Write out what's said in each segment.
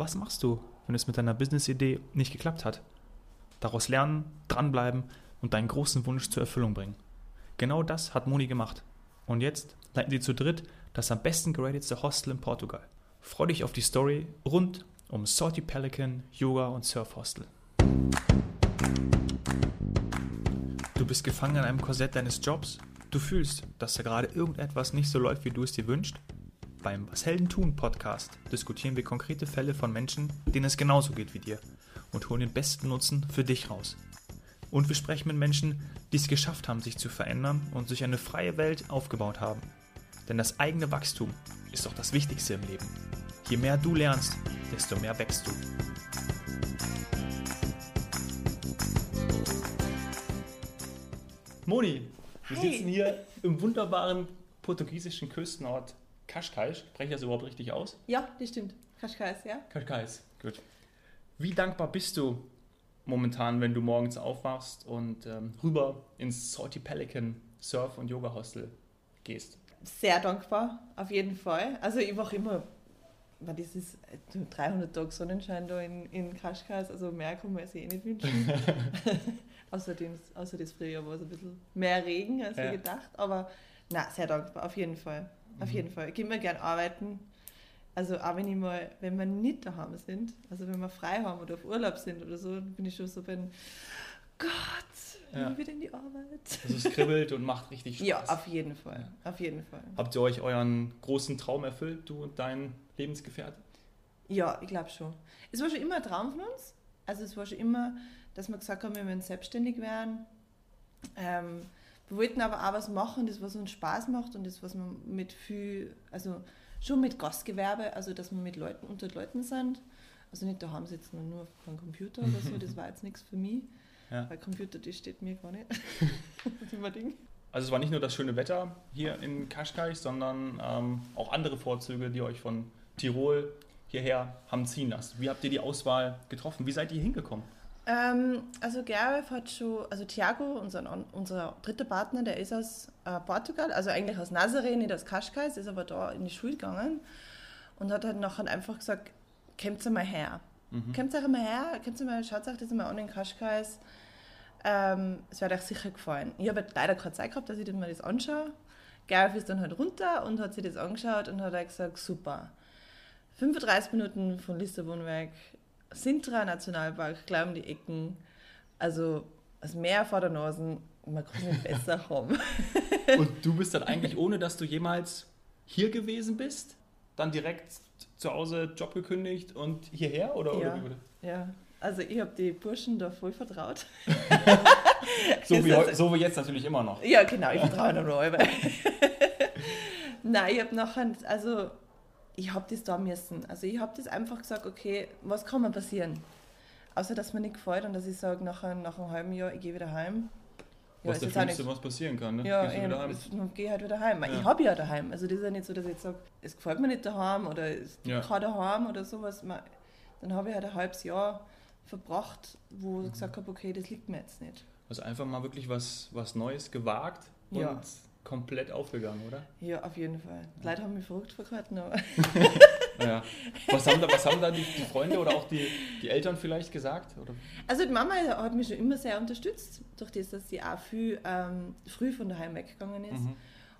Was machst du, wenn es mit deiner Business-Idee nicht geklappt hat? Daraus lernen, dranbleiben und deinen großen Wunsch zur Erfüllung bringen. Genau das hat Moni gemacht. Und jetzt leiten sie zu dritt das am besten geratedste Hostel in Portugal. Freu dich auf die Story rund um Salty Pelican, Yoga und Surf Hostel. Du bist gefangen in einem Korsett deines Jobs. Du fühlst, dass da gerade irgendetwas nicht so läuft, wie du es dir wünschst. Beim Was Helden tun Podcast diskutieren wir konkrete Fälle von Menschen, denen es genauso geht wie dir und holen den besten Nutzen für dich raus. Und wir sprechen mit Menschen, die es geschafft haben, sich zu verändern und sich eine freie Welt aufgebaut haben. Denn das eigene Wachstum ist doch das Wichtigste im Leben. Je mehr du lernst, desto mehr wächst du. Moni, wir Hi. sitzen hier im wunderbaren portugiesischen Küstenort Cascais. Spreche ich das überhaupt richtig aus? Ja, das stimmt. Kaschkais, ja? Cascais, gut. Wie dankbar bist du momentan, wenn du morgens aufwachst und ähm, rüber ins Salty Pelican Surf- und Yoga-Hostel gehst? Sehr dankbar, auf jeden Fall. Also ich mache immer, weil das ist äh, 300 Tage Sonnenschein da in, in Kaschkais, also mehr kann man sich eh nicht wünschen. Außerdem, außer das Frühjahr war es ein bisschen mehr Regen als Ja. wir gedacht, aber na, sehr dankbar, auf jeden Fall. Auf Mhm. jeden Fall. Ich gehe immer gern arbeiten. Also auch wenn ich mal, wenn wir nicht daheim sind, also wenn wir frei haben oder auf Urlaub sind oder so, bin ich schon so bin, Gott, Ja. ja. wieder in die Arbeit. Also es kribbelt und macht richtig Spaß. Ja, auf jeden Fall. Auf jeden Fall. Habt ihr euch euren großen Traum erfüllt, du und dein Lebensgefährte? Ja, ich glaube schon. Es war schon immer ein Traum von uns. Also es war schon immer, dass wir gesagt haben, wir wollen selbstständig werden. Ähm, wir wollten aber auch was machen, das was uns Spaß macht und das was wir mit viel, also schon mit Gastgewerbe, also dass wir mit Leuten unter Leuten sind. Also nicht daheim sitzen und nur vor dem Computer oder so, das war jetzt nichts für mich. Ja. Weil Computer, das steht mir gar nicht. das ist mein Ding. Also es war nicht nur das schöne Wetter hier in Cascais, sondern ähm, auch andere Vorzüge, die euch von Tirol hierher haben ziehen lassen. Wie habt ihr die Auswahl getroffen? Wie seid ihr hingekommen? Ähm, also Gerwef hat schon, also Thiago, unser, unser dritter Partner, der ist aus äh, Portugal, also eigentlich aus Nazaré, nicht aus Cascais, ist aber da in die Schule gegangen und hat halt nachher einfach gesagt, kommt mal her. Mhm. Kommt euch mal her, kommt mal, schaut euch das mal an in Cascais. Ähm, es wird euch sicher gefallen. Ich habe halt leider keine Zeit gehabt, dass ich mir das anschaue. Gerwef ist dann halt runter und hat sich das angeschaut und hat halt gesagt, super. 35 Minuten von Lissabon weg, Sintra Nationalpark, gleich um die Ecken. Also das Meer vor der Nase, man es nicht besser haben. Und du bist dann eigentlich, ohne dass du jemals hier gewesen bist, dann direkt zu Hause Job gekündigt und hierher? Oder, Ja. oder Ja, also ich habe die Burschen da voll vertraut. so, wie, das- so wie jetzt natürlich immer noch. Ja, genau, ich vertraue noch alle. Nein, ich habe nachher, also ich habe das da müssen. Also ich habe das einfach gesagt, okay, was kann mir passieren? Außer, dass mir nicht gefällt und dass ich sage, nach, nach einem halben Jahr, ich gehe wieder heim. was ist der Schlimmste, was passieren kann. Ne? Ja, heim. ich gehe halt wieder heim. Ja. Ich habe ja daheim. Also das ist ja nicht so, dass ich jetzt sage, es gefällt mir nicht daheim oder es Ja. kein daheim oder sowas. Dann habe ich halt ein halbes Jahr verbracht, wo Mhm. ich gesagt habe, okay, das liegt mir jetzt nicht. Also einfach mal wirklich was, was Neues gewagt und Ja. Komplett aufgegangen, oder? Ja, auf jeden Fall. Die Leute haben mich verrückt verkauft, aber Ja. Was haben da, was haben da die, die Freunde oder auch die, die Eltern vielleicht gesagt? Oder? Also die Mama hat mich schon immer sehr unterstützt, durch das, dass sie auch viel ähm, früh von daheim weggegangen ist. Mhm.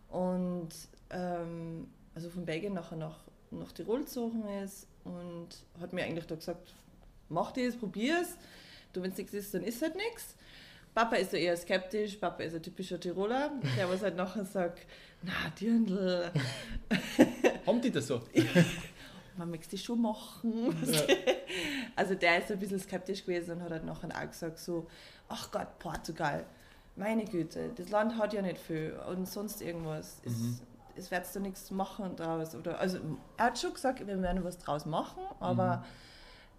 Und ähm, also von Belgien nachher nach, nach Tirol gezogen ist und hat mir eigentlich da gesagt, mach das, probier's. Du, wenn es nichts ist, dann ist halt nichts. Papa ist ja eher skeptisch, Papa ist ein typischer Tiroler, der was halt nachher sagt, na Dirndl, Haben die das so? man möchte das schon machen. Ja. Also der ist ein bisschen skeptisch gewesen und hat halt nachher auch gesagt so, ach Gott, Portugal, meine Güte, das Land hat ja nicht viel und sonst irgendwas. Es, Mhm. es wird da nichts machen draus. Oder, also er hat schon gesagt, wir werden was draus machen, aber Mhm.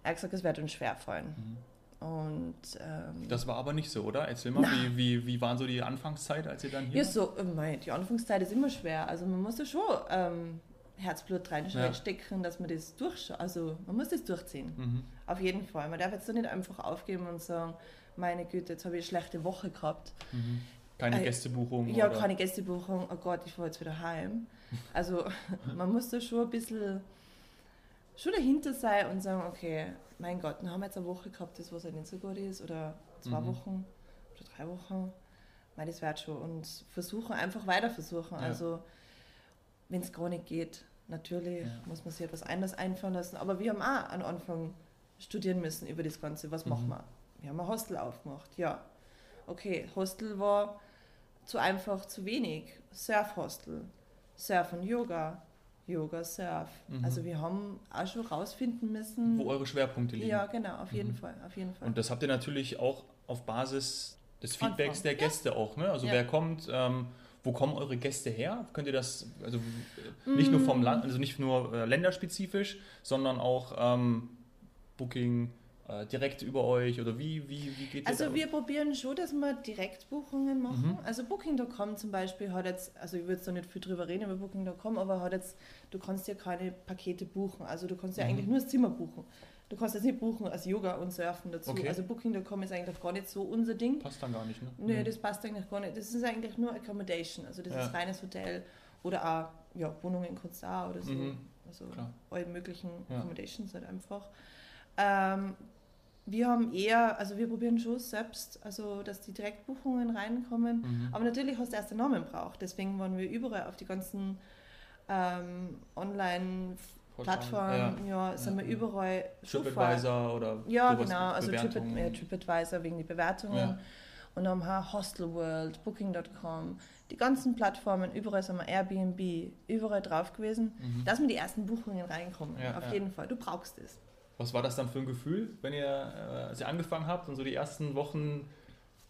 er hat gesagt, es wird uns schwerfallen. Und ähm, Das war aber nicht so, oder? Erzähl mal, wie, wie, wie waren so die Anfangszeit, als ihr dann hier ja, so, äh, die Anfangszeit ist immer schwer. Also man muss da schon ähm, Herzblut Ja. reinstecken, dass man das durchschaut. Also man muss das durchziehen. Mhm. Auf jeden Fall. Man darf jetzt da nicht einfach aufgeben und sagen, meine Güte, jetzt habe ich eine schlechte Woche gehabt. Mhm. Keine Äh, Gästebuchung? Ja, oder? keine Gästebuchung, oh Gott, ich fahre jetzt wieder heim. Also man muss da schon ein bisschen schon dahinter sein und sagen, okay, mein Gott, dann haben wir jetzt eine Woche gehabt, das was halt nicht so gut ist, oder zwei Mhm. Wochen oder drei Wochen. Mei, das wird schon. Und versuchen, einfach weiter versuchen. Ja. Also, wenn es gar nicht geht, natürlich Ja. muss man sich etwas anderes einfallen lassen. Aber wir haben auch am Anfang studieren müssen über das Ganze. Was Mhm. machen wir? Wir haben ein Hostel aufgemacht, ja. Okay, Hostel war zu einfach, zu wenig. Surf-Hostel, Surf und Yoga, Yoga, Surf. Mhm. Also wir haben auch schon rausfinden müssen. Wo eure Schwerpunkte liegen. ja, genau, auf jeden Mhm. Fall, auf jeden Fall. Und das habt ihr natürlich auch auf Basis des Anfang. Feedbacks der Gäste auch. Ne? Also Ja. wer kommt, ähm, wo kommen eure Gäste her? Könnt ihr das, also äh, nicht nur Mm. vom Land, also nicht nur äh, länderspezifisch, sondern auch ähm, Booking äh, direkt über euch oder wie, wie, wie geht ihr Also wir probieren schon, dass wir Direktbuchungen machen. Mhm. Also Booking.com zum Beispiel hat jetzt, also ich würde jetzt da nicht viel drüber reden über Booking.com, aber hat jetzt, du kannst ja keine Pakete buchen. Also du kannst ja Mhm. eigentlich nur das Zimmer buchen. Du kannst jetzt nicht buchen als Yoga und Surfen dazu. Okay. Also Booking.com ist eigentlich gar nicht so unser Ding. Passt dann gar nicht, ne? Nö, Mhm. das passt eigentlich gar nicht. Das ist eigentlich nur Accommodation. Also das Ja. ist reines Hotel oder auch ja, Wohnungen kannst du auch oder so. Mhm. Also Klar. alle möglichen Ja. Accommodations halt einfach. Ähm, wir haben eher, also wir probieren schon selbst, also dass die Direktbuchungen reinkommen. Mhm. Aber natürlich hast du erst einen Namen braucht. Deswegen waren wir überall auf die ganzen ähm, Online-Plattformen, ja, sind Ja, wir ja. überall TripAdvisor oder ja, genau. Also ja, TripAdvisor wegen die Bewertungen. Ja. Und dann haben wir Hostelworld, Booking.com, die ganzen Plattformen, überall sind wir Airbnb, überall drauf gewesen, Mhm. dass mir die ersten Buchungen reinkommen. Ja, Auf ja. jeden Fall. Du brauchst es. Was war das dann für ein Gefühl, wenn ihr, äh, als ihr angefangen habt und so die ersten Wochen,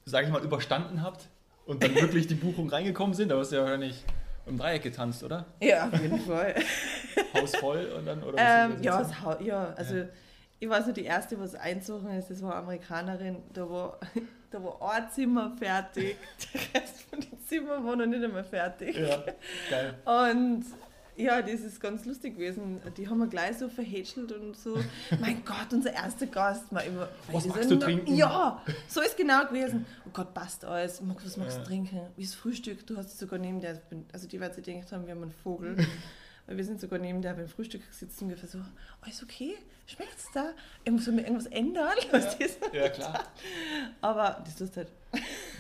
sage ich mal, überstanden habt und dann wirklich die Buchungen reingekommen sind? Da hast du ja wahrscheinlich im Dreieck getanzt, oder? Ja, auf jeden Fall. Haus voll und dann oder ähm, was ja, Hau- ja, also Ja. ich weiß nicht, die erste, was einzogen ist, das war eine Amerikanerin, da war, da war ein Zimmer fertig, der Rest von den Zimmern war noch nicht einmal fertig. Ja, geil. Und ja, das ist ganz lustig gewesen. Die haben wir gleich so verhätschelt und so, mein Gott, unser erster Gast. Mal immer, Was magst du noch- trinken? Ja, so ist genau gewesen. Oh Gott, passt alles. Was magst du Ja. trinken? Wie ist Frühstück? Du hast es sogar neben der, also die werden sich gedacht haben, wir haben einen Vogel. Weil wir sind sogar neben der beim Frühstück gesessen und wir so, alles okay? Schmeckt's da? Irgendwas- Sollen wir irgendwas ändern? Ist das? Ja, klar. Aber das tust halt.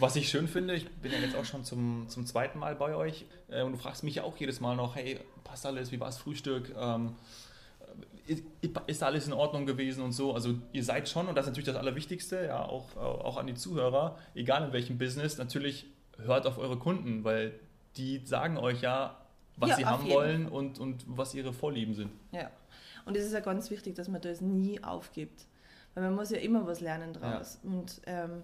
Was ich schön finde, ich bin ja jetzt auch schon zum, zum zweiten Mal bei euch äh, und du fragst mich ja auch jedes Mal noch, hey, passt alles, wie war das Frühstück? Ähm, ist, ist alles in Ordnung gewesen und so? Also ihr seid schon, und das ist natürlich das Allerwichtigste, ja, auch, auch an die Zuhörer, egal in welchem Business, natürlich hört auf eure Kunden, weil die sagen euch ja, was Ja, sie haben wollen und, und was ihre Vorlieben sind. Ja. Und es ist ja ganz wichtig, dass man das nie aufgibt. Weil man muss ja immer was lernen draus. Und ähm,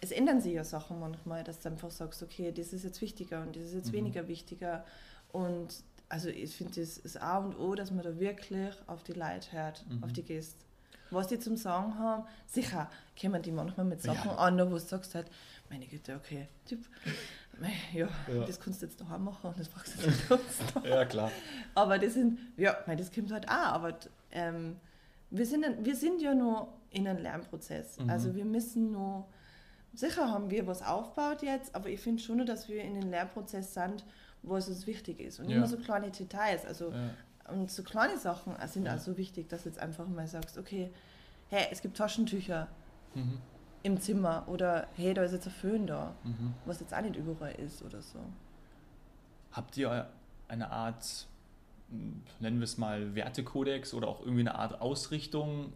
es ändern sich ja Sachen manchmal, dass du einfach sagst, okay, das ist jetzt wichtiger und das ist jetzt Mhm. weniger wichtiger. Und also ich finde, das ist A und O, dass man da wirklich auf die Leute hört, Mhm. auf die Gäste. Was die zum Sagen haben, sicher kommen die manchmal mit Sachen Ja. an, wo du sagst halt, meine Güte, okay, Typ, ja, Ja. das kannst du jetzt daheim machen und das fragst du jetzt sonst Ja, klar. aber das sind, ja, mei, das kommt halt auch, aber ähm, wir, sind, wir sind ja noch in einem Lernprozess. Mhm. Also wir müssen noch, sicher haben wir was aufgebaut jetzt, aber ich finde schon, dass wir in einem Lernprozess sind, wo es uns wichtig ist. Und Ja. immer so kleine Details, also Ja. und so kleine Sachen sind Ja. auch so wichtig, dass du jetzt einfach mal sagst, okay, hey, es gibt Taschentücher Mhm. im Zimmer oder hey, da ist jetzt ein Föhn da, Mhm. was jetzt auch nicht überall ist oder so. Habt ihr eine Art, nennen wir es mal, Wertekodex oder auch irgendwie eine Art Ausrichtung,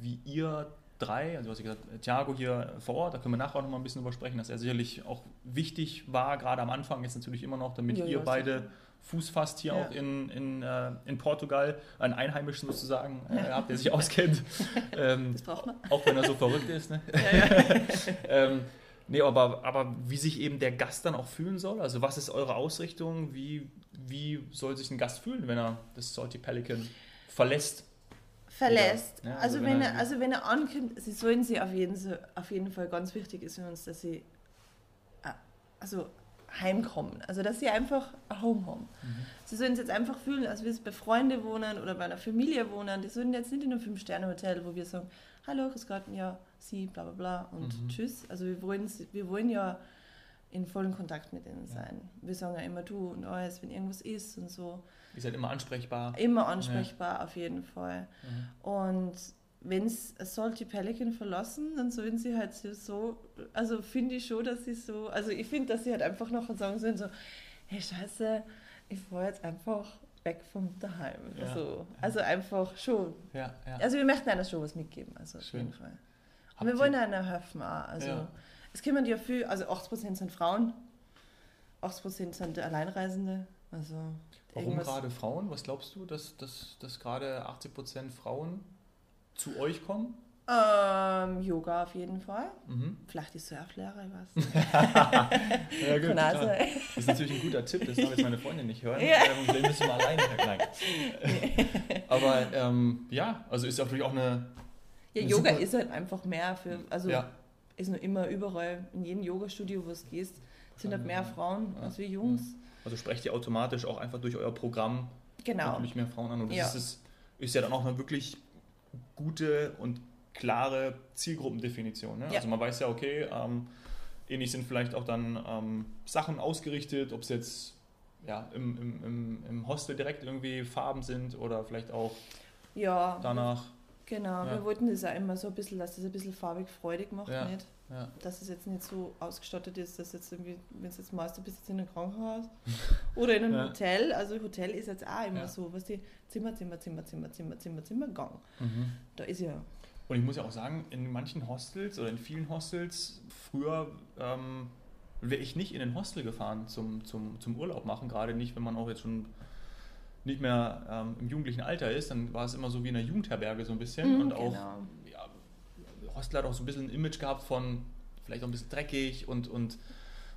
wie ihr drei, also was ich gesagt Thiago hier vor Ort, da können wir nachher auch noch mal ein bisschen drüber sprechen, dass er sicherlich auch wichtig war, gerade am Anfang, jetzt natürlich immer noch, damit Ja, ihr ja, beide sicher. Fuß fasst hier Ja. auch in, in, äh, in Portugal, einen Einheimischen sozusagen äh, habt, der sich auskennt. ähm, Das braucht man. auch wenn er so verrückt ist. Ne? ähm, nee, aber, aber wie sich eben der Gast dann auch fühlen soll, also was ist eure Ausrichtung, wie, wie soll sich ein Gast fühlen, wenn er das Salty Pelican verlässt? Verlässt. Ja, also, also wenn wenn er, also wenn er ankommt, sie sollen sie auf jeden, auf jeden Fall ganz wichtig ist für uns, dass sie äh, also heimkommen. Also dass sie einfach ein Home haben. Sie sollen es jetzt einfach fühlen, als wir es bei Freunden wohnen oder bei einer Familie wohnen. Die sollen jetzt nicht in einem Fünf-Sterne-Hotel, wo wir sagen, hallo, grüß Gott, ja, sie, bla bla bla und Mhm. tschüss. Also wir wollen, wir wollen ja in vollen Kontakt mit ihnen sein. Wir sagen ja immer du und alles, wenn irgendwas ist und so. Ihr seid immer ansprechbar. Immer ansprechbar, auf jeden Fall. Und wenn es Salty Pelican verlassen, dann sollen sie halt so, also finde ich schon, dass sie so, also ich finde, dass sie halt einfach noch sagen sollen so, hey Scheiße, ich fahre jetzt einfach weg vom daheim. Ja. Also, also einfach schon. Ja, ja. Also wir möchten einer schon was mitgeben, also auf Schön. jeden Fall. Habt Und wir ihr- wollen einer helfen auch. Also Ja. es kümmern ja viel, also 80% sind Frauen, 80% sind Alleinreisende. Also Warum gerade Frauen? Was glaubst du, dass, dass, dass gerade 80% Frauen zu euch kommen? Ähm, Yoga auf jeden Fall. Mhm. Vielleicht die Surflehrer, ich weiß nicht. Ja, sein. Das ist natürlich ein guter Tipp, das darf jetzt meine Freundin nicht hören. Ja. Ähm, müssen wir alleine. Aber ähm, ja, also ist natürlich auch eine. Ja, Eine Yoga ist halt einfach mehr für, also ja, ist noch immer überall, in jedem Yoga-Studio, wo es gehst, sind halt mehr Frauen Ja. als wir Jungs. Also sprecht ihr automatisch auch einfach durch euer Programm Genau. natürlich mehr Frauen an. Und das Ja. ist, es- ist ja dann auch eine wirklich gute und klare Zielgruppendefinition. Ne? Ja. Also man weiß ja, okay, ähm, ähnlich sind vielleicht auch dann ähm, Sachen ausgerichtet, ob es jetzt ja, im, im, im, im Hostel direkt irgendwie Farben sind oder vielleicht auch Ja, danach. Genau. Ja. Wir wollten das auch immer so ein bisschen, dass das ein bisschen farbig freudig macht, Ja. nicht? Ja. Dass es jetzt nicht so ausgestattet ist, dass jetzt irgendwie, wenn es jetzt meinst, du bist jetzt in einem Krankenhaus oder in einem Ja. Hotel. Also Hotel ist jetzt auch immer Ja. so, was die Zimmer, Zimmer, Zimmer, Zimmer, Zimmer, Zimmer, Zimmer, Gang. Mhm. Da ist ja. Und ich muss ja auch sagen, in manchen Hostels oder in vielen Hostels, früher ähm, wäre ich nicht in ein Hostel gefahren zum, zum, zum Urlaub machen, gerade nicht, wenn man auch jetzt schon nicht mehr ähm, im jugendlichen Alter ist, dann war es immer so wie in einer Jugendherberge so ein bisschen. Mhm, und auch, genau. ja, Hostel hat auch so ein bisschen ein Image gehabt von vielleicht auch ein bisschen dreckig und, und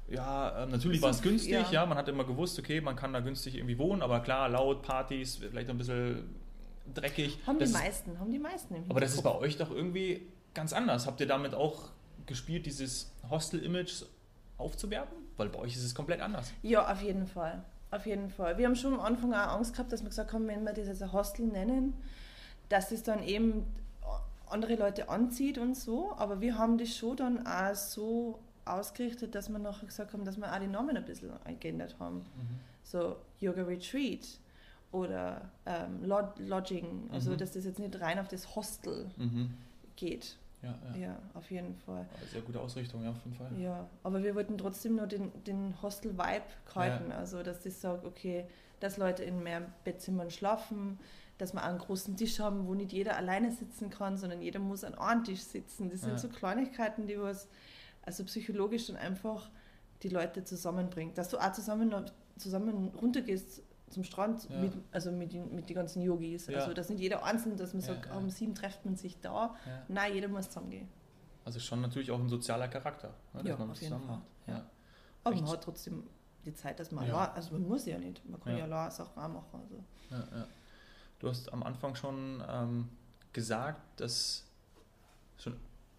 ja, ähm, natürlich war es günstig, ja. ja. man hat immer gewusst, okay, man kann da günstig irgendwie wohnen, aber klar, laut, Partys, vielleicht ein bisschen dreckig. Haben Das die ist- meisten, haben die meisten im aber das ist bei euch doch irgendwie ganz anders. Habt ihr damit auch gespielt, dieses Hostel-Image aufzuwerten? Weil bei euch ist es komplett anders. Ja, auf jeden Fall. Auf jeden Fall. Wir haben schon am Anfang auch Angst gehabt, dass wir gesagt haben, wenn wir das ein Hostel nennen, dass das dann eben andere Leute anzieht und so. Aber wir haben das schon dann auch so ausgerichtet, dass wir nachher gesagt haben, dass wir auch die Namen ein bisschen geändert haben. So Yoga Retreat oder ähm, Lod Lodging. Also, Mhm. dass das jetzt nicht rein auf das Hostel Mhm. geht. Ja, ja. Ja, auf jeden Fall. Aber Sehr gute Ausrichtung, ja, auf jeden Fall. Ja, aber wir wollten trotzdem nur den, den Hostel-Vibe halten. Also, dass das sagt, okay, dass Leute in mehr Bettzimmern schlafen, dass wir einen großen Tisch haben, wo nicht jeder alleine sitzen kann, sondern jeder muss an einem Tisch sitzen. Das sind Ja. so Kleinigkeiten, die was also psychologisch dann einfach die Leute zusammenbringt. Dass du auch zusammen, zusammen runtergehst zum Strand, Ja. mit, also mit, den- mit den ganzen Yogis. Ja. Also, dass nicht jeder einzeln, dass man Ja, sagt, um sieben trifft man sich da. Nein, jeder muss zusammengehen. Also schon natürlich auch ein sozialer Charakter, ne, dass Ja, man auf das jeden zusammen Fall, macht. ja. Aber Echt? man hat trotzdem die Zeit, dass man Ja. allein, also man muss ja nicht, man kann Ja. allein Sachen auch machen. Also. Du hast am Anfang schon ähm, gesagt, dass schon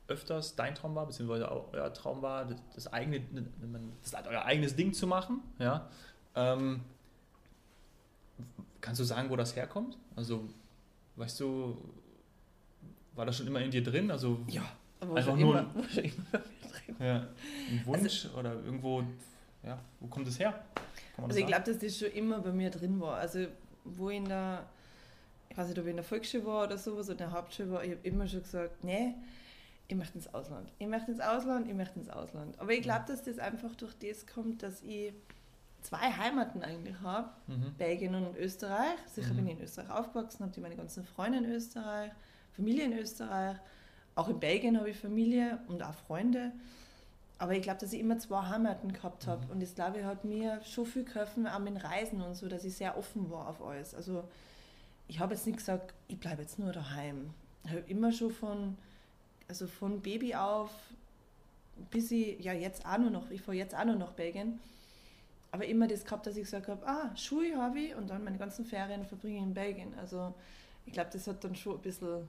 öfters dein Traum war, beziehungsweise auch euer Traum war, das, das eigene, das, euer eigenes Ding zu machen. Ja. Ähm, kannst du sagen, wo das herkommt? Also, weißt du, war das schon immer in dir drin? Also Ja, aber Einfach schon nur immer, war schon immer drin. ja, ein Wunsch oder irgendwo, ja, wo kommt es her? Kann man Also ich glaube, dass das schon immer bei mir drin war. Also wo ich in der, ich weiß nicht, ob ich in der Volksschule war oder sowas oder in der Hauptschule war, ich habe immer schon gesagt, nee, ich möchte ins Ausland. Ich möchte ins Ausland, ich möchte ins Ausland. Aber ich glaube, dass das einfach durch das kommt, dass ich zwei Heimaten eigentlich habe. Mhm. Belgien und Österreich. Sicher Mhm. bin ich in Österreich aufgewachsen, habe meine ganzen Freunde in Österreich, Familie in Österreich. Auch in Belgien habe ich Familie und auch Freunde. Aber ich glaube, dass ich immer zwei Heimaten gehabt habe. Mhm. Und das, glaube ich, hat mir schon viel geholfen, auch mit Reisen und so, dass ich sehr offen war auf alles. Also ich habe jetzt nicht gesagt, ich bleibe jetzt nur daheim. Ich habe immer schon von, also von Baby auf bis ich, ja jetzt auch nur noch, ich fahre jetzt auch nur nach Belgien, aber immer das gehabt, dass ich gesagt habe, ah, Schuhe habe ich und dann meine ganzen Ferien verbringe ich in Belgien. Also ich glaube, das hat dann schon ein bisschen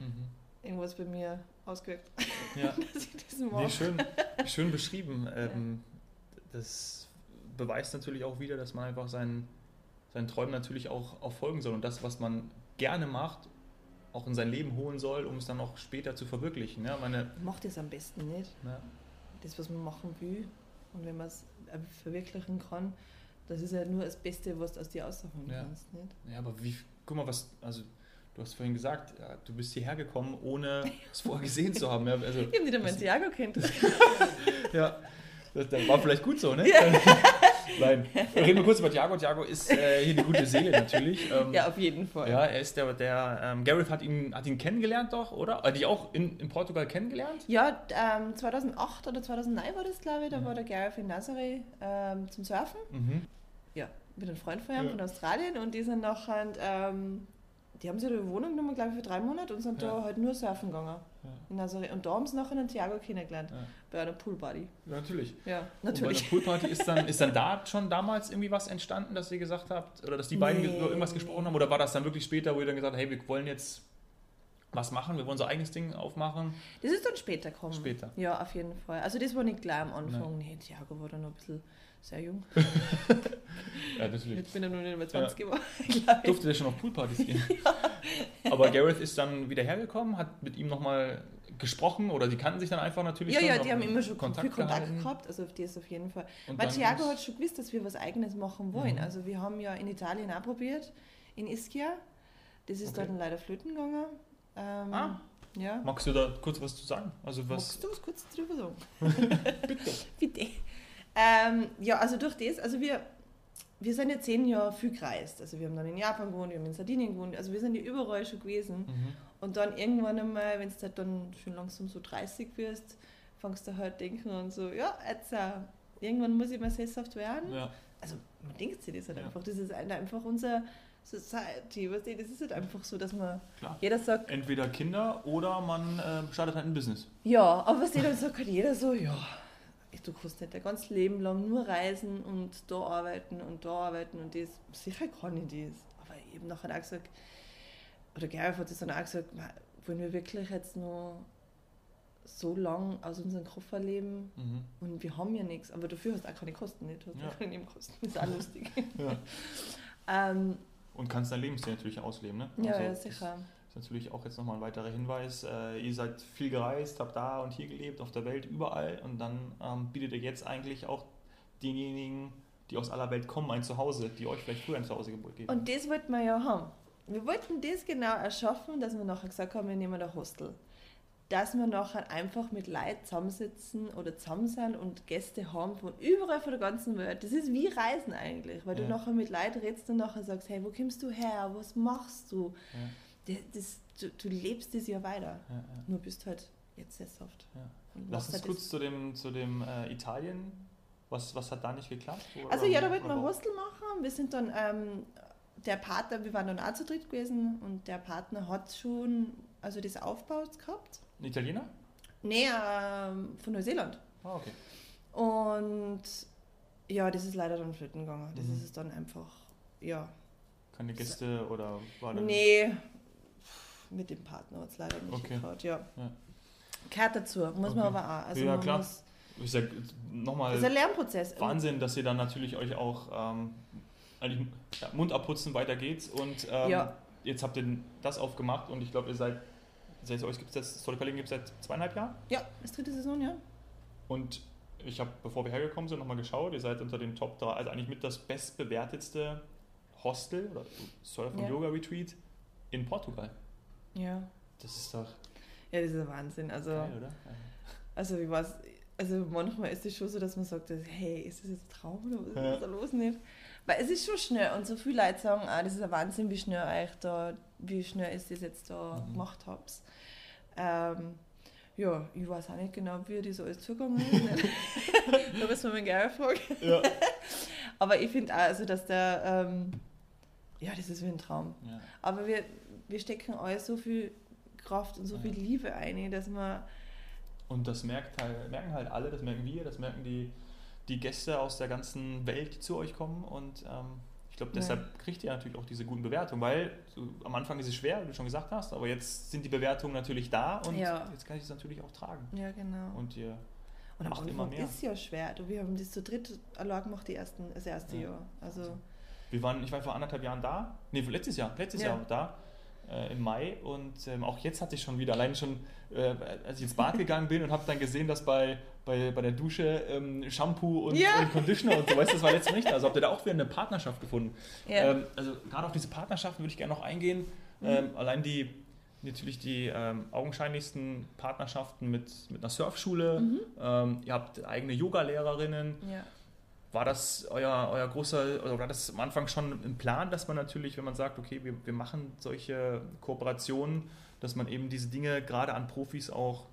Mhm. irgendwas bei mir ausgewirkt, Ja. dass ich das mache. Nee, schön, schön beschrieben. Ähm, das beweist natürlich auch wieder, dass man einfach seinen, seinen Träumen natürlich auch, auch folgen soll und das, was man gerne macht, auch in sein Leben holen soll, um es dann auch später zu verwirklichen. Ja, meine, Ich mache das am besten nicht. ja, Das, was man machen will, Und wenn man es äh, verwirklichen kann, das ist ja nur das Beste, was du aus dir aussuchen Ja. kannst. Nicht? Ja, aber wie, guck mal, was, also du hast vorhin gesagt, ja, du bist hierher gekommen, ohne es vorher gesehen zu haben. Ja, also, Ich habe nicht einmal Thiago kennt. ja das, das war vielleicht gut so, ne? Nein, reden wir kurz über Thiago. Thiago ist äh, hier die gute Seele natürlich. Ähm, Ja, auf jeden Fall. Ja, er ist der, der ähm, Gareth hat ihn, hat ihn kennengelernt doch, oder? Hat die auch in, in Portugal kennengelernt? Ja, ähm, 2008 oder 2009 war das, glaube ich, da Mhm. war der Gareth in Nazaré ähm, zum Surfen. Mhm. Ja, mit einem Freund von ihm Ja. von Australien und die sind nachher, ähm, die haben sich eine Wohnung genommen, glaube ich, für drei Monate und sind Ja. da halt nur surfen gegangen. Ja. Und da haben sie nachher den Thiago kennengelernt, Ja. bei einer Poolparty. Ja, natürlich. Ja, Und bei natürlich. der Poolparty ist dann, ist dann da schon damals irgendwie was entstanden, dass ihr gesagt habt, oder dass die beiden Nee. über irgendwas gesprochen haben? Oder war das dann wirklich später, wo ihr dann gesagt habt, hey, wir wollen jetzt was machen, wir wollen unser eigenes Ding aufmachen? Das ist dann später gekommen. Später. Ja, auf jeden Fall. Also das war nicht gleich am Anfang. Nee, Thiago war dann noch ein bisschen sehr jung. Ja, natürlich. Jetzt bin ich noch nicht mehr 20 geworden, glaube ich. Durfte der schon auf Poolpartys gehen? Aber Gareth ist dann wieder hergekommen, hat mit ihm nochmal gesprochen oder die kannten sich dann einfach natürlich Ja, ja, die haben immer schon Kontakt viel Kontakt gehalten. gehabt, also auf das auf jeden Fall. Und Weil Thiago hat schon gewusst, dass wir was Eigenes machen wollen. Mhm. Also wir haben ja in Italien auch probiert, in Ischia. Das ist Okay. dann leider flöten gegangen. Ähm, Ah. Ja. Magst du da kurz was zu sagen? Also was? Magst du was kurz drüber sagen? Bitte. Bitte. Ähm, ja, also durch das, also wir, wir sind ja zehn Jahre viel gereist. Also wir haben dann in Japan gewohnt, wir haben in Sardinien gewohnt, also wir sind ja überall schon gewesen. Mhm. Und dann irgendwann einmal, wenn du halt dann schon langsam so 30 wirst, fängst du halt denken und so, ja, jetzt äh, irgendwann muss ich mal sesshaft werden. Ja. Also man denkt sich das halt Ja. einfach. Das ist ein- einfach unser Society, weißt du, das ist halt einfach so, dass man Klar. jeder sagt, Entweder Kinder oder man äh, startet halt ein Business. ja, aber was dann sagt halt jeder so, ja, du kannst nicht dein ganzes Leben lang nur reisen und da arbeiten und da arbeiten und das, sicher kann ich das. Aber ich habe nachher auch gesagt, oder Gerhard hat das dann auch gesagt, "Ma, wollen wir wirklich jetzt noch so lang aus unserem Koffer leben Mhm. und wir haben ja nichts, aber dafür hast du auch keine Kosten nicht, du hast Ja. auch keine Nebenkosten, das ist auch lustig. Ja. ähm, Und kannst dein Lebensstil natürlich ausleben, ne? ja, Also, ja, sicher. Natürlich auch jetzt nochmal ein weiterer Hinweis. Äh, ihr seid viel gereist, habt da und hier gelebt, auf der Welt, überall. Und dann ähm, bietet ihr jetzt eigentlich auch denjenigen, die aus aller Welt kommen, ein Zuhause, die euch vielleicht früher ein Zuhause geboten geben. Und das wollten wir ja haben. Wir wollten das genau erschaffen, dass wir nachher gesagt haben, wir nehmen ein Hostel. Dass wir nachher einfach mit Leuten zusammensitzen oder zusammen sind und Gäste haben von überall von der ganzen Welt. Das ist wie Reisen eigentlich, weil Ja. du nachher mit Leuten redest und nachher sagst, hey, wo kommst du her, was machst du? Ja. Das, du, du lebst das ja weiter. Ja, ja. Nur bist halt jetzt sesshaft. Ja. Lass uns halt kurz zu dem, zu dem äh, Italien. Was, was hat da nicht geklappt? Oder- Also ja, da wollten wir ein Hostel machen. Wir sind dann, ähm, der Partner, wir waren dann auch zu dritt gewesen und der Partner hat schon also das aufgebaut gehabt. Ein Italiener? Nee, ähm, von Neuseeland. Ah, okay. Und ja, das ist leider dann flöten gegangen. Das Mhm. ist es dann einfach, ja. Keine Gäste oder war dann. Nee, mit dem Partner es leider nicht Okay. geklappt, ja. Ja. Gehört dazu, muss man Okay. aber auch. Also Ja, man klar. Muss, Ist ja nochmal das ist ein Lernprozess. Wahnsinn, dass ihr dann natürlich euch auch ähm, eigentlich ja, Mund abputzen, weiter geht's. Und ähm, Ja. jetzt habt ihr das aufgemacht und ich glaube, ihr seid, seid euch gibt es jetzt, Storytelling gibt es seit zweieinhalb Jahren. Ja, das dritte Saison, ja. Und ich habe, bevor wir hergekommen sind, nochmal geschaut, ihr seid unter den Top 3, also eigentlich mit das bestbewertetste Hostel oder Surf- und Ja. Yoga-Retreat in Portugal. Ja. Das ist doch Ja, das ist ein Wahnsinn. Also, geil, oder? also ich weiß, also manchmal ist es schon so, dass man sagt, hey, ist das jetzt ein Traum oder was Ja. ist da los nicht? Weil es ist schon schnell und so viele Leute sagen, ah, das ist ein Wahnsinn, wie schnell euch da, wie schnell ist das jetzt da Mhm. gemacht habt. Ähm, ja, ich weiß auch nicht genau, wie das alles zugegangen ist. nicht? da müssen wir mal gerne fragen. Ja. Aber ich finde auch, also, dass der, ähm, ja, das ist wie ein Traum. ja. Aber wir, wir stecken alle so viel Kraft und so Ja. viel Liebe ein, dass man Und das merkt halt, merken halt alle, das merken wir, das merken die, die Gäste aus der ganzen Welt, die zu euch kommen. Und ähm, ich glaube, Ja. deshalb kriegt ihr natürlich auch diese guten Bewertungen, weil so, am Anfang ist es schwer, wie du schon gesagt hast, aber jetzt sind die Bewertungen natürlich da und Ja. jetzt kann ich es natürlich auch tragen. Ja, genau. Und ihr, Und am macht immer Anfang mehr. ist ja schwer. Du, wir haben das zu dritt allein gemacht, die ersten, das erste Ja. Jahr. Also, wir waren, ich war vor anderthalb Jahren da, nee, letztes Jahr, letztes Ja. Jahr da. Äh, im Mai und ähm, auch jetzt hatte ich schon wieder, allein schon, äh, als ich ins Bad gegangen bin und habe dann gesehen, dass bei, bei, bei der Dusche ähm, Shampoo und, Ja. und Conditioner und so, weißt du, das war letztes Mal nicht. Also habt ihr da auch wieder eine Partnerschaft gefunden. Ja. Ähm, also gerade auf diese Partnerschaften würde ich gerne noch eingehen. Mhm. Ähm, allein die, natürlich die ähm, augenscheinlichsten Partnerschaften mit, mit einer Surfschule. Mhm. Ähm, ihr habt eigene Yoga-Lehrerinnen. ja. War das euer, euer großer, oder war das am Anfang schon im Plan, dass man natürlich, wenn man sagt, okay, wir, wir machen solche Kooperationen, dass man eben diese Dinge gerade an Profis auch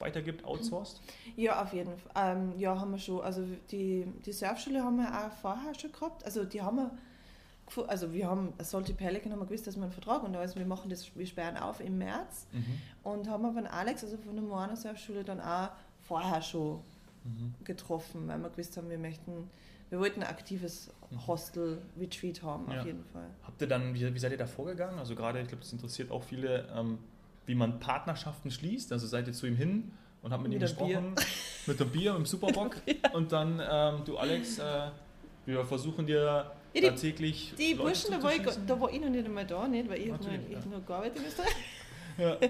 weitergibt, outsourced? Ja, auf jeden Fall. Ähm, ja, haben wir schon. Also die, die Surfschule haben wir auch vorher schon gehabt. Also die haben wir, also wir haben, als Salty Pelican haben wir gewusst, dass wir einen Vertrag und also wir machen das, wir sperren auf im März Mhm. und haben aber von Alex, also von der Moana Surfschule, dann auch vorher schon Mhm. getroffen, weil wir gewusst haben, wir möchten, wir wollten ein aktives Mhm. Hostel-Retreat haben, Ja. auf jeden Fall. Habt ihr dann, wie, wie seid ihr da vorgegangen? Also gerade, ich glaube, das interessiert auch viele, ähm, wie man Partnerschaften schließt. Also seid ihr zu ihm hin und habt mit, ihm Mit einem gesprochen, mit dem Bier, mit dem Superbock. Und dann, ähm, du Alex, äh, wir versuchen dir Ja, die- da täglich Die Leute Burschen, da war, ich, da war ich noch nicht einmal da, nicht, weil ich habe ich ja. nur gearbeitet in Österreich. Ja.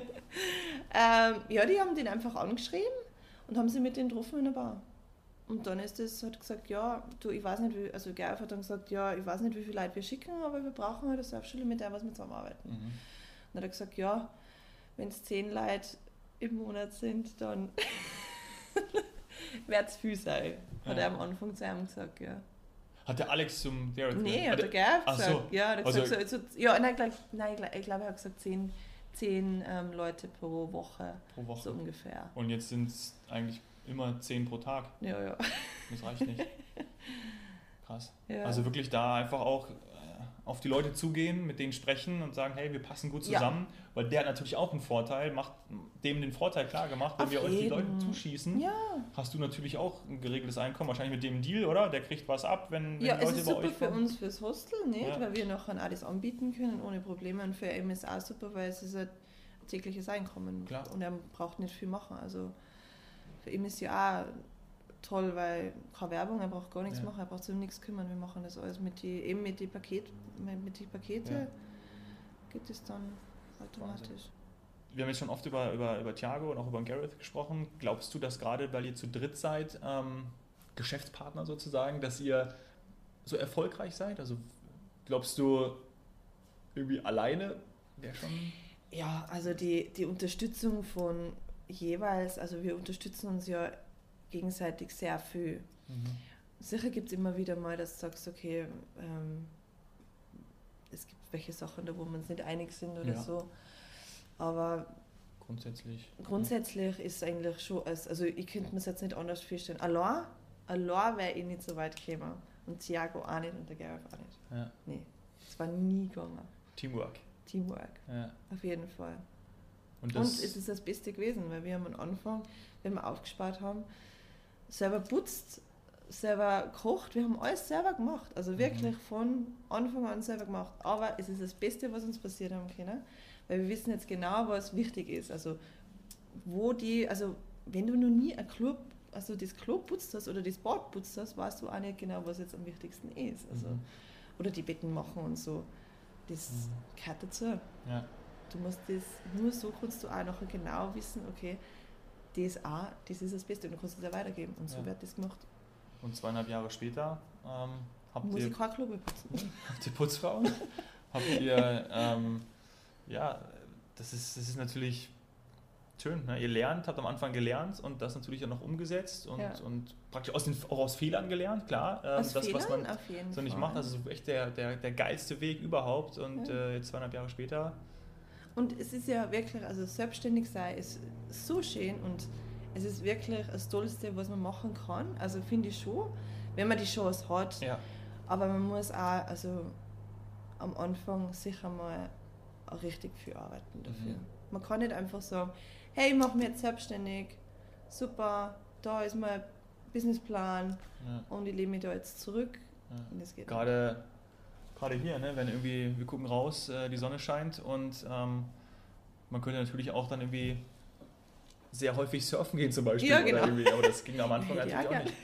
Ähm, ja, die haben den einfach angeschrieben und haben sie mit denen getroffen in der Bar. Und dann ist es, hat gesagt, ja, du, ich weiß nicht, wie, also Gerf hat dann gesagt, ja, ich weiß nicht, wie viele Leute wir schicken, aber wir brauchen halt eine Surfschule, mit der was wir zusammenarbeiten. Mhm. Und dann hat er gesagt, ja, wenn es zehn Leute im Monat sind, dann wird es viel sein. Hat Ja. er am Anfang zu einem gesagt, ja. Hat der Alex zum Gareth Nee, hat der Gerf gesagt. so. Ja, hat Also- gesagt, so, so, ja, nein, ich glaube, nein, ich glaub- ich glaube, er hat gesagt, zehn, zehn ähm, Leute pro Woche, pro Woche. so ungefähr. Und jetzt sind es eigentlich immer zehn pro Tag. Ja, ja. Das reicht nicht. Krass. ja. Also wirklich da einfach auch auf die Leute zugehen, mit denen sprechen und sagen, hey, wir passen gut Ja. zusammen, weil der hat natürlich auch einen Vorteil, macht dem den Vorteil klar gemacht, wenn Auf wir euch die. Leute zuschießen, ja. hast du natürlich auch ein geregeltes Einkommen, wahrscheinlich mit dem Deal, oder? Der kriegt was ab, wenn, wenn Ja, die es Leute ist bei super euch für uns fürs Hostel, nicht? Ja. weil wir nachher alles anbieten können ohne Probleme. Und für auch super, weil es ist ein tägliches Einkommen Klar. und er braucht nicht viel machen. Also für ja auch toll, weil keine Werbung, er braucht gar nichts Ja. machen, er braucht sich um nichts kümmern. Wir machen das alles mit die, eben mit die Paket, mit, mit die Pakete Ja. geht es dann automatisch. Wir haben jetzt schon oft über, über, über Thiago und auch über Gareth gesprochen. Glaubst du, dass gerade, weil ihr zu dritt seid, ähm, Geschäftspartner sozusagen, dass ihr so erfolgreich seid? Also glaubst du, irgendwie alleine wäre schon... Ja, also die, die Unterstützung von jeweils, also wir unterstützen uns ja gegenseitig sehr viel. Mhm. Sicher gibt es immer wieder mal, dass du sagst, okay, ähm, es gibt welche Sachen, da wo wir uns nicht einig sind oder Ja. so. Aber Grundsätzlich. grundsätzlich ist es eigentlich schon, als, also ich könnte mir es jetzt nicht anders vorstellen. Allein, allein wäre ich nicht so weit gekommen. Und Thiago auch nicht und der Gareth auch nicht. Ja. Nee, es war nie gegangen. Teamwork. Teamwork, Ja. auf jeden Fall. Und Und es ist das Beste gewesen, weil wir haben am Anfang, wenn wir aufgespart haben, selber putzt, selber kocht, wir haben alles selber gemacht. Also Mhm. wirklich von Anfang an selber gemacht. Aber es ist das Beste, was uns passiert haben können, weil wir wissen jetzt genau, was wichtig ist. Also wo die, also wenn du noch nie ein Klo, also das Klo putzt hast oder das Bad putzt hast, weißt du auch nicht genau, was jetzt am wichtigsten ist. Also, Mhm. Oder die Betten machen und so. Das Mhm. gehört dazu. ja. Du musst das, nur so kannst du auch nachher genau wissen, okay, das auch, das ist das Beste und du kannst es auch weitergeben. Und so Ja. wird das gemacht. Und zweieinhalb Jahre später ähm, habt, Muss ihr, ich kein Klo mehr putzen. habt ihr Putzfrauen? habt ihr, ähm, ja, das ist, das ist natürlich schön. Ne? Ihr lernt, habt am Anfang gelernt und das natürlich dann noch umgesetzt und, Ja. und praktisch aus den, auch aus Fehlern gelernt, klar. Ähm, Aus das, was Fehlern man auf jeden so nicht Fall. macht, das ist echt der, der, der geilste Weg überhaupt. Und Ja. äh, jetzt zweieinhalb Jahre später, Und es ist ja wirklich, also selbstständig sein ist so schön und es ist wirklich das Tollste, was man machen kann. Also finde ich schon, wenn man die Chance hat. ja, Aber man muss auch, also am Anfang sicher mal auch richtig viel arbeiten dafür. Mhm. Man kann nicht einfach sagen, hey, ich mache mich jetzt selbstständig, super, da ist mein Businessplan ja, und ich lebe mich da jetzt zurück. ja. Und das geht Gerade, gerade hier, ne, wenn irgendwie, wir gucken raus, äh, die Sonne scheint und ähm, man könnte natürlich auch dann irgendwie sehr häufig surfen gehen zum Beispiel. Ja, oder genau. irgendwie, aber das ging am Anfang natürlich auch auch nicht.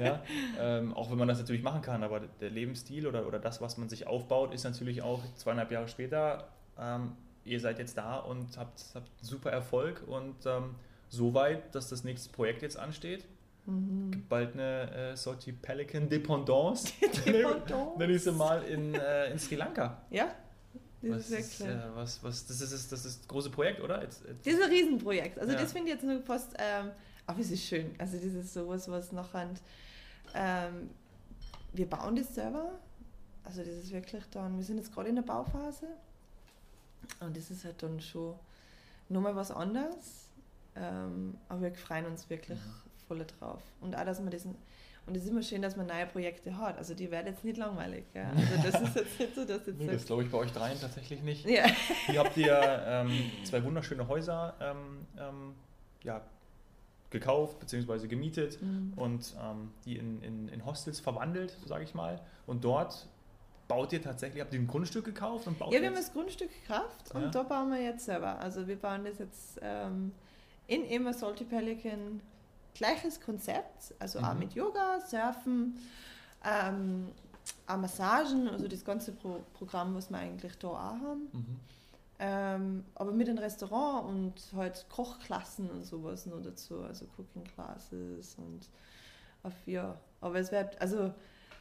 Ja, ähm, auch wenn man das natürlich machen kann, aber der Lebensstil oder, oder das, was man sich aufbaut, ist natürlich auch zweieinhalb Jahre später ähm, ihr seid jetzt da und habt, habt super Erfolg und ähm, so weit, dass das nächste Projekt jetzt ansteht. Mhm. Gibt bald eine äh, Salty Pelican Dependance, Dependance. nenne ich sie mal, in, äh, in Sri Lanka. Ja, das ist, äh, was, was, das, ist, das ist das große Projekt, oder? Jetzt, jetzt. Das ist ein Riesenprojekt. Also ja. das finde ich jetzt nur fast, ähm, aber es ist schön. Also das ist sowas, was nachher, ähm, wir bauen das selber. Also das ist wirklich dann, wir sind jetzt gerade in der Bauphase und das ist halt dann schon nochmal was anderes. Ähm, aber wir freuen uns wirklich mhm voll drauf. Und auch, dass man diesen und es ist immer schön, dass man neue Projekte hat. Also die werden jetzt nicht langweilig. Gell? Also das ist jetzt nicht so, dass jetzt nee, Das glaube ich bei euch dreien tatsächlich nicht. Ja. Hier habt ihr ähm, zwei wunderschöne Häuser ähm, ähm, ja, gekauft bzw. gemietet mhm. und ähm, die in, in, in Hostels verwandelt, sage ich mal. Und dort baut ihr tatsächlich, habt ihr ein Grundstück gekauft und baut Ja, wir haben das Grundstück gekauft und ja. da bauen wir jetzt selber. Also wir bauen das jetzt ähm, in Emma Salty Pelican gleiches Konzept, also mhm. auch mit Yoga, Surfen, ähm, auch Massagen, also das ganze Pro Programm, was wir eigentlich da auch haben. Mhm. Ähm, aber mit einem Restaurant und halt Kochklassen und sowas noch dazu, also Cooking Classes und auf ja. Aber es wird, also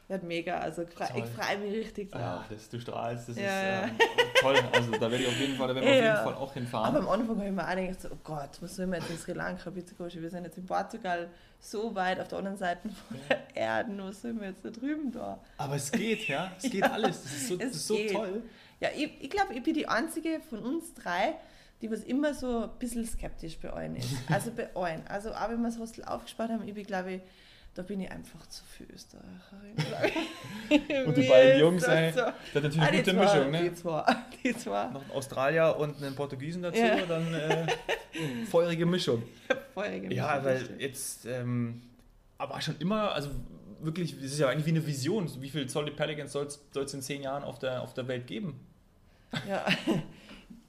wird mega. Also ich freue mich richtig drauf. Ja, das, du strahlst, das ja, ist ähm, toll. Also da werde ich auf jeden Fall, da werden wir ja. auf jeden Fall auch hinfahren. Aber am Anfang habe ich mir auch gedacht, so, oh Gott, was soll man jetzt in Sri Lanka, bitte Wir sind jetzt in Portugal so weit auf der anderen Seite von der Erde, was soll man jetzt da drüben da? Aber es geht, ja, es geht alles. Das ist so, das ist so toll. Ja, ich, ich glaube, ich bin die einzige von uns drei, die was immer so ein bisschen skeptisch bei euch ist. Also bei euch. Also auch wenn wir das Hostel aufgespart haben, ich bin, glaube ich, da bin ich einfach zu viel Österreicherin. und die beiden Jungs, ey, so. das ist natürlich eine ah, gute zwei, Mischung, ne? Die zwei, die zwei. Noch einen Australier und einen Portugiesen dazu, ja. dann äh, feurige Mischung. feurige Mischung. Ja, weil jetzt, ähm, aber schon immer, also wirklich, es ist ja eigentlich wie eine Vision. Wie viel Solid Pelicans soll es in zehn Jahren auf der, auf der Welt geben? Ja,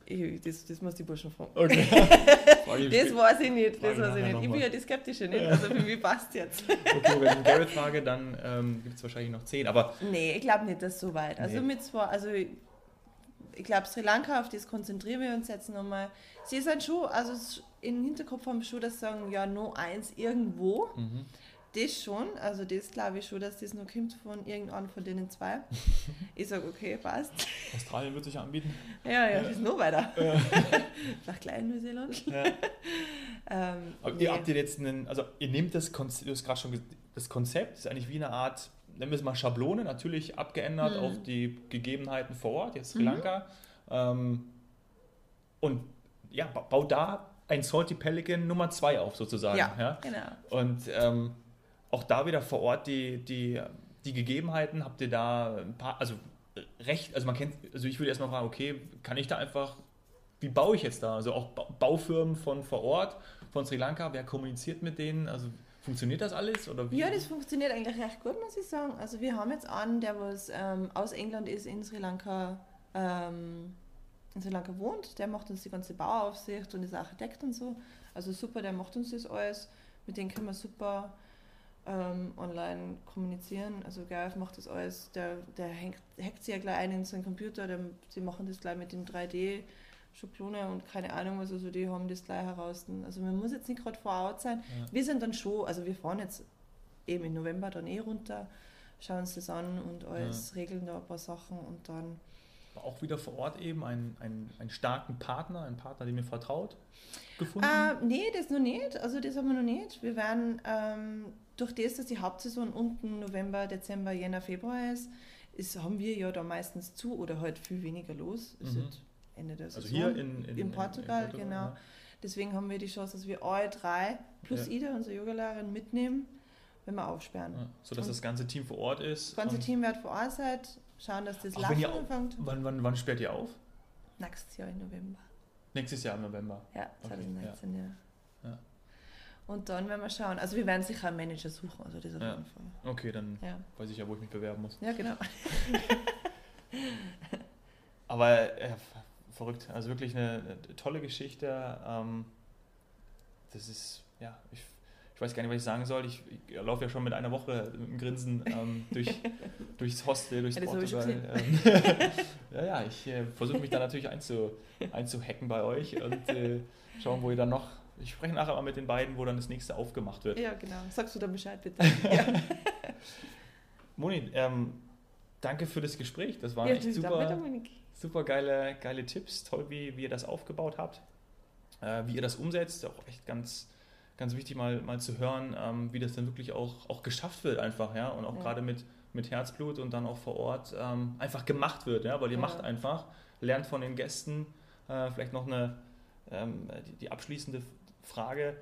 Ich, das, das muss die Burschen fragen. Okay. das weiß ich nicht. Das weiß ich, nicht. ich bin ja die Skeptische nicht. Also für mich passt jetzt. Okay, wenn ich Garrett frage, dann ähm, gibt es wahrscheinlich noch zehn. Aber nee, ich glaube nicht, dass so weit. Also nee. mit zwar, also ich, glaube Sri Lanka, auf das konzentrieren wir uns jetzt nochmal. Sie sind schon, also im Hinterkopf haben wir schon, dass sagen, ja, nur eins irgendwo. Mhm das schon, also das glaube ich schon, dass das noch kommt von irgendeinem von denen zwei. ich sage, okay, passt. Australien wird sich anbieten. Ja, ja, ja. das ist noch weiter. Ja. Nach klein Neuseeland. Ja. ähm, Aber nee. ihr habt ihr jetzt einen, also ihr nehmt das Konzept, du hast gerade schon das Konzept, ist eigentlich wie eine Art, nennen wir es mal Schablone, natürlich abgeändert mhm. auf die Gegebenheiten vor Ort, jetzt Sri mhm. Lanka. Ähm, und ja, baut da ein Salty Pelican Nummer 2 auf, sozusagen. Ja, ja? genau. Und ähm, auch da wieder vor Ort die, die, die Gegebenheiten? Habt ihr da ein paar, also recht, also man kennt, also ich würde erstmal fragen, okay, kann ich da einfach, wie baue ich jetzt da? Also auch Baufirmen von vor Ort, von Sri Lanka, wer kommuniziert mit denen? Also funktioniert das alles? Oder wie? Ja, das funktioniert eigentlich recht gut, muss ich sagen. Also wir haben jetzt einen, der was ähm, aus England ist, in Sri Lanka ähm, in Sri Lanka wohnt, der macht uns die ganze Bauaufsicht und ist Architekt und so. Also super, der macht uns das alles. Mit dem können wir super ähm, online kommunizieren. Also Gareth macht das alles, der, der hängt, hackt sich ja gleich ein in seinen Computer, der, sie machen das gleich mit dem 3D. Schablone und keine Ahnung was, also die haben das gleich heraus. Also man muss jetzt nicht gerade vor Ort sein. Ja. Wir sind dann schon, also wir fahren jetzt eben im November dann eh runter, schauen uns das an und alles, ja. regeln da ein paar Sachen und dann auch wieder vor Ort eben einen, einen, einen starken Partner, einen Partner, dem mir vertraut, gefunden? Äh, nee, das noch nicht. Also das haben wir noch nicht. Wir werden ähm, durch das, dass die Hauptsaison unten November, Dezember, Jänner, Februar ist, ist, haben wir ja da meistens zu oder halt viel weniger los. Mhm. Ende der Saison. Also hier in, in, in Portugal, in, Portugal genau. Ja. Deswegen haben wir die Chance, dass wir alle drei plus ja. Ida, unsere Yogalehrerin, mitnehmen, wenn wir aufsperren. Ja, sodass das ganze Team vor Ort ist. Das ganze Team wird vor Ort sein, schauen, dass das Laufen anfängt. Wann, wann, wann sperrt ihr auf? Nächstes Jahr im November. Nächstes Jahr im November? Ja, 2019, okay, ja. ja. Und dann werden wir schauen. Also wir werden sicher einen Manager suchen, also das auf ja. jeden Fall. Okay, dann ja. weiß ich ja, wo ich mich bewerben muss. Ja, genau. Aber äh, verrückt, also wirklich eine, eine tolle Geschichte. Ähm, das ist, ja, ich ich weiß gar nicht, was ich sagen soll. Ich, ich laufe ja schon mit einer Woche mit dem Grinsen ähm, durch, durchs Hostel, durchs das Portugal. Ähm, ja, ja, ich äh, versuche mich da natürlich einzu, einzuhacken bei euch und äh, schauen, wo ihr dann noch. Ich spreche nachher mal mit den beiden, wo dann das nächste aufgemacht wird. Ja, genau. Sagst du dann Bescheid bitte? ja, Moni, ähm, danke für das Gespräch. Das waren ja echt super, super geile, geile Tipps. Toll, wie, wie ihr das aufgebaut habt, äh, wie ihr das umsetzt. Auch echt ganz, ganz wichtig mal, mal zu hören, ähm, wie das dann wirklich auch, auch geschafft wird einfach. Ja? Und auch Ja. gerade mit, mit Herzblut und dann auch vor Ort ähm, einfach gemacht wird. Ja? Weil ihr Ja. macht einfach, lernt von den Gästen. Äh, vielleicht noch eine, ähm, die, die abschließende Frage.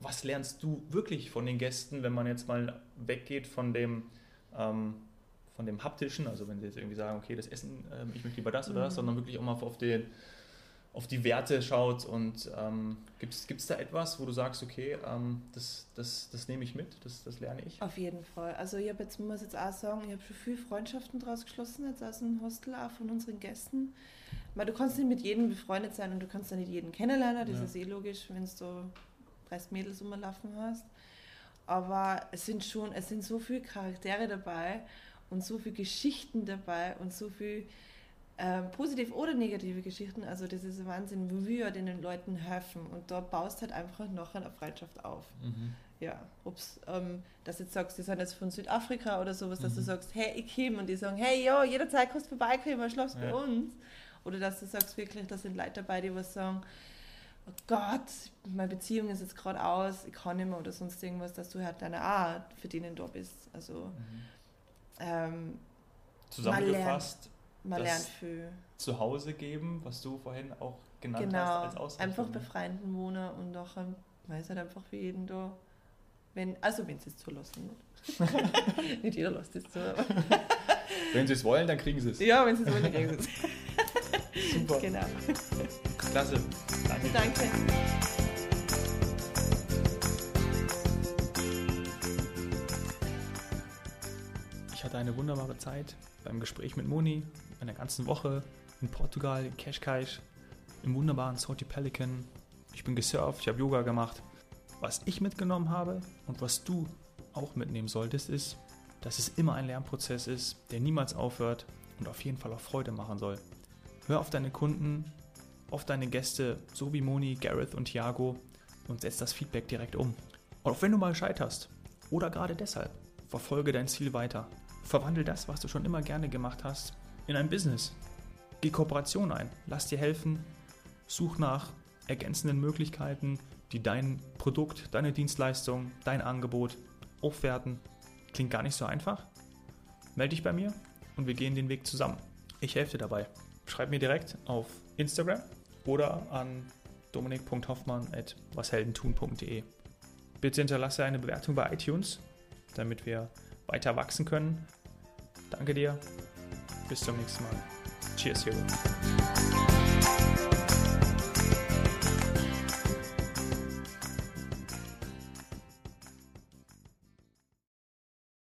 Was lernst du wirklich von den Gästen, wenn man jetzt mal weggeht von dem, ähm, von dem haptischen, also wenn sie jetzt irgendwie sagen, okay, das Essen, ähm, ich möchte lieber das oder das, Mhm. sondern wirklich auch mal auf, den, auf die Werte schaut und ähm, gibt es da etwas, wo du sagst, okay, ähm, das, das, das nehme ich mit, das, das lerne ich? Auf jeden Fall. Also ich habe jetzt, muss jetzt auch sagen, ich habe schon viele Freundschaften draus geschlossen, jetzt aus dem Hostel, auch von unseren Gästen. Weil du kannst nicht mit jedem befreundet sein und du kannst ja nicht jeden kennenlernen, das Ja. ist eh logisch, wenn du 30 Mädels rumlaufen hast. Aber es sind schon, es sind so viele Charaktere dabei und so viele Geschichten dabei und so viel ähm, positiv oder negative Geschichten. Also das ist ein Wahnsinn, wie wir den Leuten helfen. Und da baust halt einfach nachher eine Freundschaft auf. Ja, ob's, ähm, dass du jetzt sagst, die sind jetzt von Südafrika oder sowas, dass du Mhm. sagst, hey, ich komme und die sagen, hey, ja, jederzeit kannst du vorbeikommen, schlafst bei Ja. uns. Oder dass du sagst wirklich, da sind Leute dabei, die was sagen, oh Gott, meine Beziehung ist jetzt gerade aus, ich kann nicht mehr oder sonst irgendwas, dass du halt deine Art für denen da bist. Also ähm, Zusammengefasst, man lernt viel. zu Hause geben, was du vorhin auch genannt Genau, hast als Ausrichtung. einfach ne? befreien Wohner und nachher weiß halt einfach für jeden da, wenn, also wenn sie es zulassen. Nicht, nicht jeder lässt es zu. Wenn sie es wollen, dann kriegen sie es. Ja, wenn sie es wollen, dann kriegen sie es. Super, Genau. klasse. Danke. Danke. Ich hatte eine wunderbare Zeit beim Gespräch mit Moni, in der ganzen Woche in Portugal, in Cascais, im wunderbaren Salty Pelican. Ich bin gesurft, ich habe Yoga gemacht. Was ich mitgenommen habe und was du auch mitnehmen solltest, ist, dass es immer ein Lernprozess ist, der niemals aufhört und auf jeden Fall auch Freude machen soll. Hör auf deine Kunden, auf deine Gäste, so wie Moni, Gareth und Thiago und setz das Feedback direkt um. Und auch wenn du mal scheiterst oder gerade deshalb, verfolge dein Ziel weiter. Verwandel das, was du schon immer gerne gemacht hast, in ein Business. Geh Kooperation ein, lass dir helfen, such nach ergänzenden Möglichkeiten, die dein Produkt, deine Dienstleistung, dein Angebot aufwerten. Klingt gar nicht so einfach. Melde dich bei mir und wir gehen den Weg zusammen. Ich helfe dir dabei. Schreib mir direkt auf Instagram oder an dominik.hoffmann.washeldentun.de. Bitte hinterlasse eine Bewertung bei iTunes, damit wir weiter wachsen können. Danke dir. Bis zum nächsten Mal. Cheers, Hero.